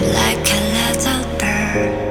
like a little bird.